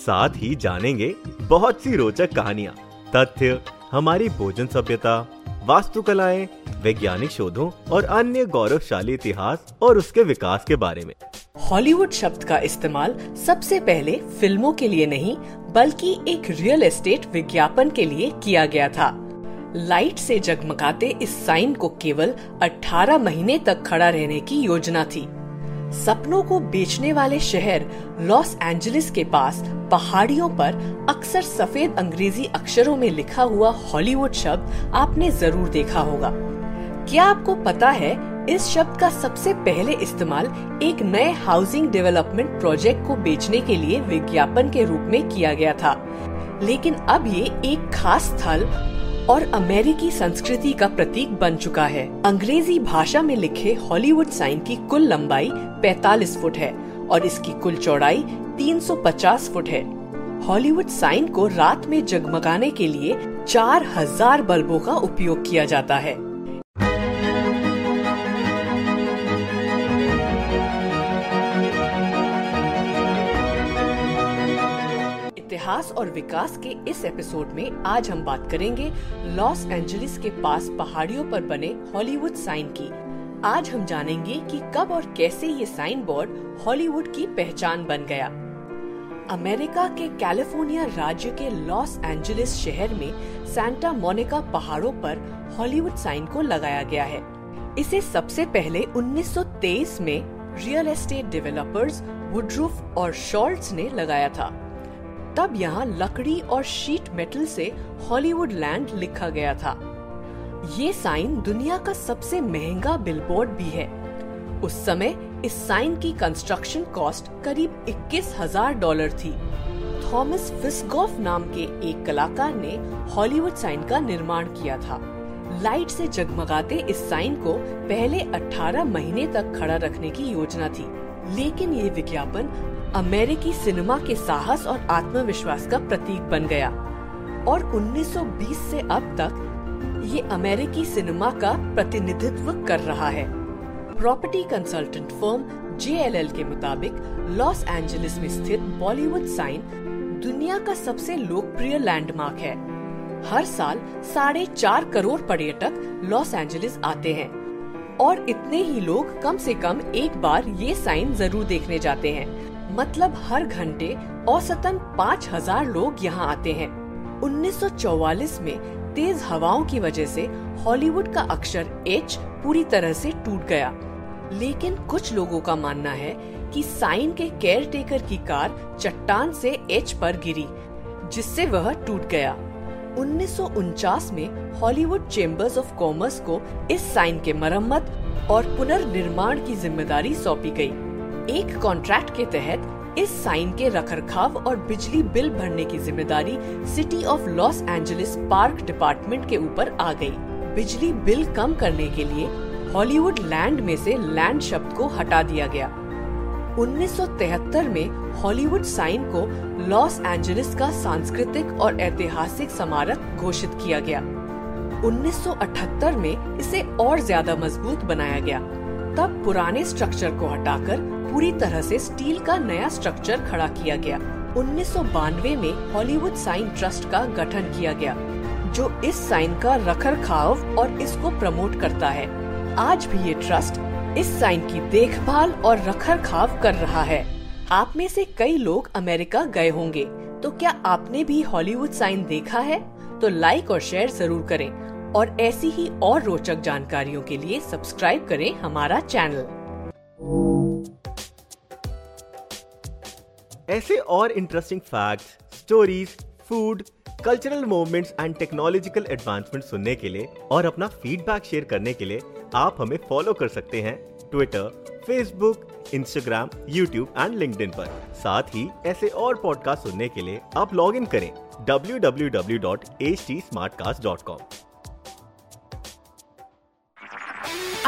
साथ ही जानेंगे बहुत सी रोचक कहानियाँ, तथ्य, हमारी भोजन सभ्यता, वास्तुकलाएँ, वैज्ञानिक शोधों और अन्य गौरवशाली इतिहास और उसके विकास के बारे में। हॉलीवुड शब्द का इस्तेमाल सबसे पहले फ़िल्मों के लिए नहीं, बल्कि एक रियल एस्टेट विज्ञापन के लिए किया गया था। लाइट से जगमगाते इस साइन को केवल 18 महीने तक खड़ा रहने की योजना थी। सपनों को बेचने वाले शहर लॉस एंजलिस के पास पहाड़ियों पर अक्सर सफ़ेद अंग्रेज़ी अक्षरों में लिखा हुआ हॉलीवुड शब्द आपने ज़रूर देखा होगा। क्या आपको पता है, इस शब्द का सबसे पहले इस्तेमाल एक नए हाउसिंग डेवलपमेंट प्रोजेक्ट को बेचने के लिए विज्ञापन के रूप में किया गया था। लेकिन अब ये एक खास स्थल और अमेरिकी संस्कृति का प्रतीक बन चुका है। अंग्रेज़ी भाषा में लिखे हॉलीवुड साइन की कुल लंबाई 45 फुट है और इसकी कुल चौड़ाई 350 फुट है। हॉलीवुड साइन को रात में जगमगाने के लिए 4000 बल्बों का उपयोग किया जाता है। इतिहास और विकास के इस एपिसोड में आज हम बात करेंगे लॉस एंजलिस के पास पहाड़ियों पर बने हॉलीवुड साइन की। आज हम जानेंगे कि कब और कैसे ये साइन बोर्ड हॉलीवुड की पहचान बन गया। अमेरिका के कैलिफ़ोर्निया राज्य के लॉस एंजलिस शहर में सैंटा मोनिका पहाड़ों पर हॉलीवुड साइन को लगाया गया है। इसे सबसे पहले 1923 में रियल एस्टेट डेवलपर्स वुडरूफ और शॉल्ट्स ने लगाया था। तब यहाँ लकड़ी और शीट मेटल से हॉलीवुड लैंड लिखा गया था। ये साइन दुनिया का सबसे महँगा बिलबोर्ड भी है। उस समय इस साइन की कंस्ट्रक्शन कॉस्ट करीब इक्कीस हज़ार डॉलर थी। थॉमस फिस्गॉफ नाम के एक कलाकार ने हॉलीवुड साइन का निर्माण किया था। लाइट से जगमगाते इस साइन को पहले 18 महीने तक खड़ा रखने की योजना थी। लेकिन ये विज्ञापन अमेरिकी सिनेमा के साहस और आत्मविश्वास का प्रतीक बन गया। और 1920 से अब तक, ये अमेरिकी सिनेमा का प्रतिनिधित्व कर रहा है। प्रॉपर्टी कंसल्टेंट फर्म जे के मुताबिक, लॉस एंजलिस में स्थित बॉलीवुड साइन दुनिया का सबसे लोकप्रिय लैंडमार्क है। हर साल साढ़े चार करोड़ पर्यटक लॉस एंजलिस आते हैं। और इतने ही लोग कम से कम एक बार ये साइन ज़रूर देखने जाते हैं। मतलब हर घंटे औसतन पाँच हज़ार लोग यहाँ आते हैं। 1944 में तेज हवाओं की वजह से हॉलीवुड का अक्षर एच पूरी तरह से टूट गया। लेकिन कुछ लोगों का मानना है कि साइन के केयर टेकर की कार चट्टान से एच पर गिरी, जिससे वह टूट गया। उन्नीस सौ उनचास में हॉलीवुड चेम्बर्स ऑफ़ कॉमर्स को इस साइन के मरम्मत और पुनर्निर्माण की ज़िम्मेदारी सौंपी गई। एक कॉन्ट्रैक्ट के तहत इस साइन के रखरखाव और बिजली बिल भरने की ज़िम्मेदारी city of Los Angeles park department के ऊपर आ गई। बिजली बिल कम करने के लिए हॉलीवुड लैंड में से लैंड शब्द को हटा दिया गया। 1973 में हॉलीवुड साइन को लॉस एंजलिस का सांस्कृतिक और ऐतिहासिक स्मारक घोषित किया गया। 1978 में इसे और ज़्यादा मज़बूत बनाया गया। तब पुराने स्ट्रक्चर को हटाकर पूरी तरह से स्टील का नया स्ट्रक्चर खड़ा किया गया। उन्नीस सौ बानवे में हॉलीवुड साइन ट्रस्ट का गठन किया गया, जो इस साइन का रखरखाव और इसको प्रमोट करता है। आज भी ये ट्रस्ट इस साइन की देखभाल और रखरखाव कर रहा है। आप में से कई लोग अमेरिका गए होंगे तो क्या आपने भी हॉलीवुड साइन देखा है? तो लाइक और शेयर ज़रूर करें। और ऐसी ही और रोचक जानकारियों के लिए सब्सक्राइब करें हमारा चैनल। ऐसे और interesting fact stories food cultural movements and technological advancement सुनने के लिए और अपना फीडबैक शेयर करने के लिए आप हमें फॉलो कर सकते हैं Twitter Facebook Instagram YouTube and link पर। साथ ही ऐसे और पॉडकास्ट सुनने के लिए आप लॉग इन करें www.htsmartcast.com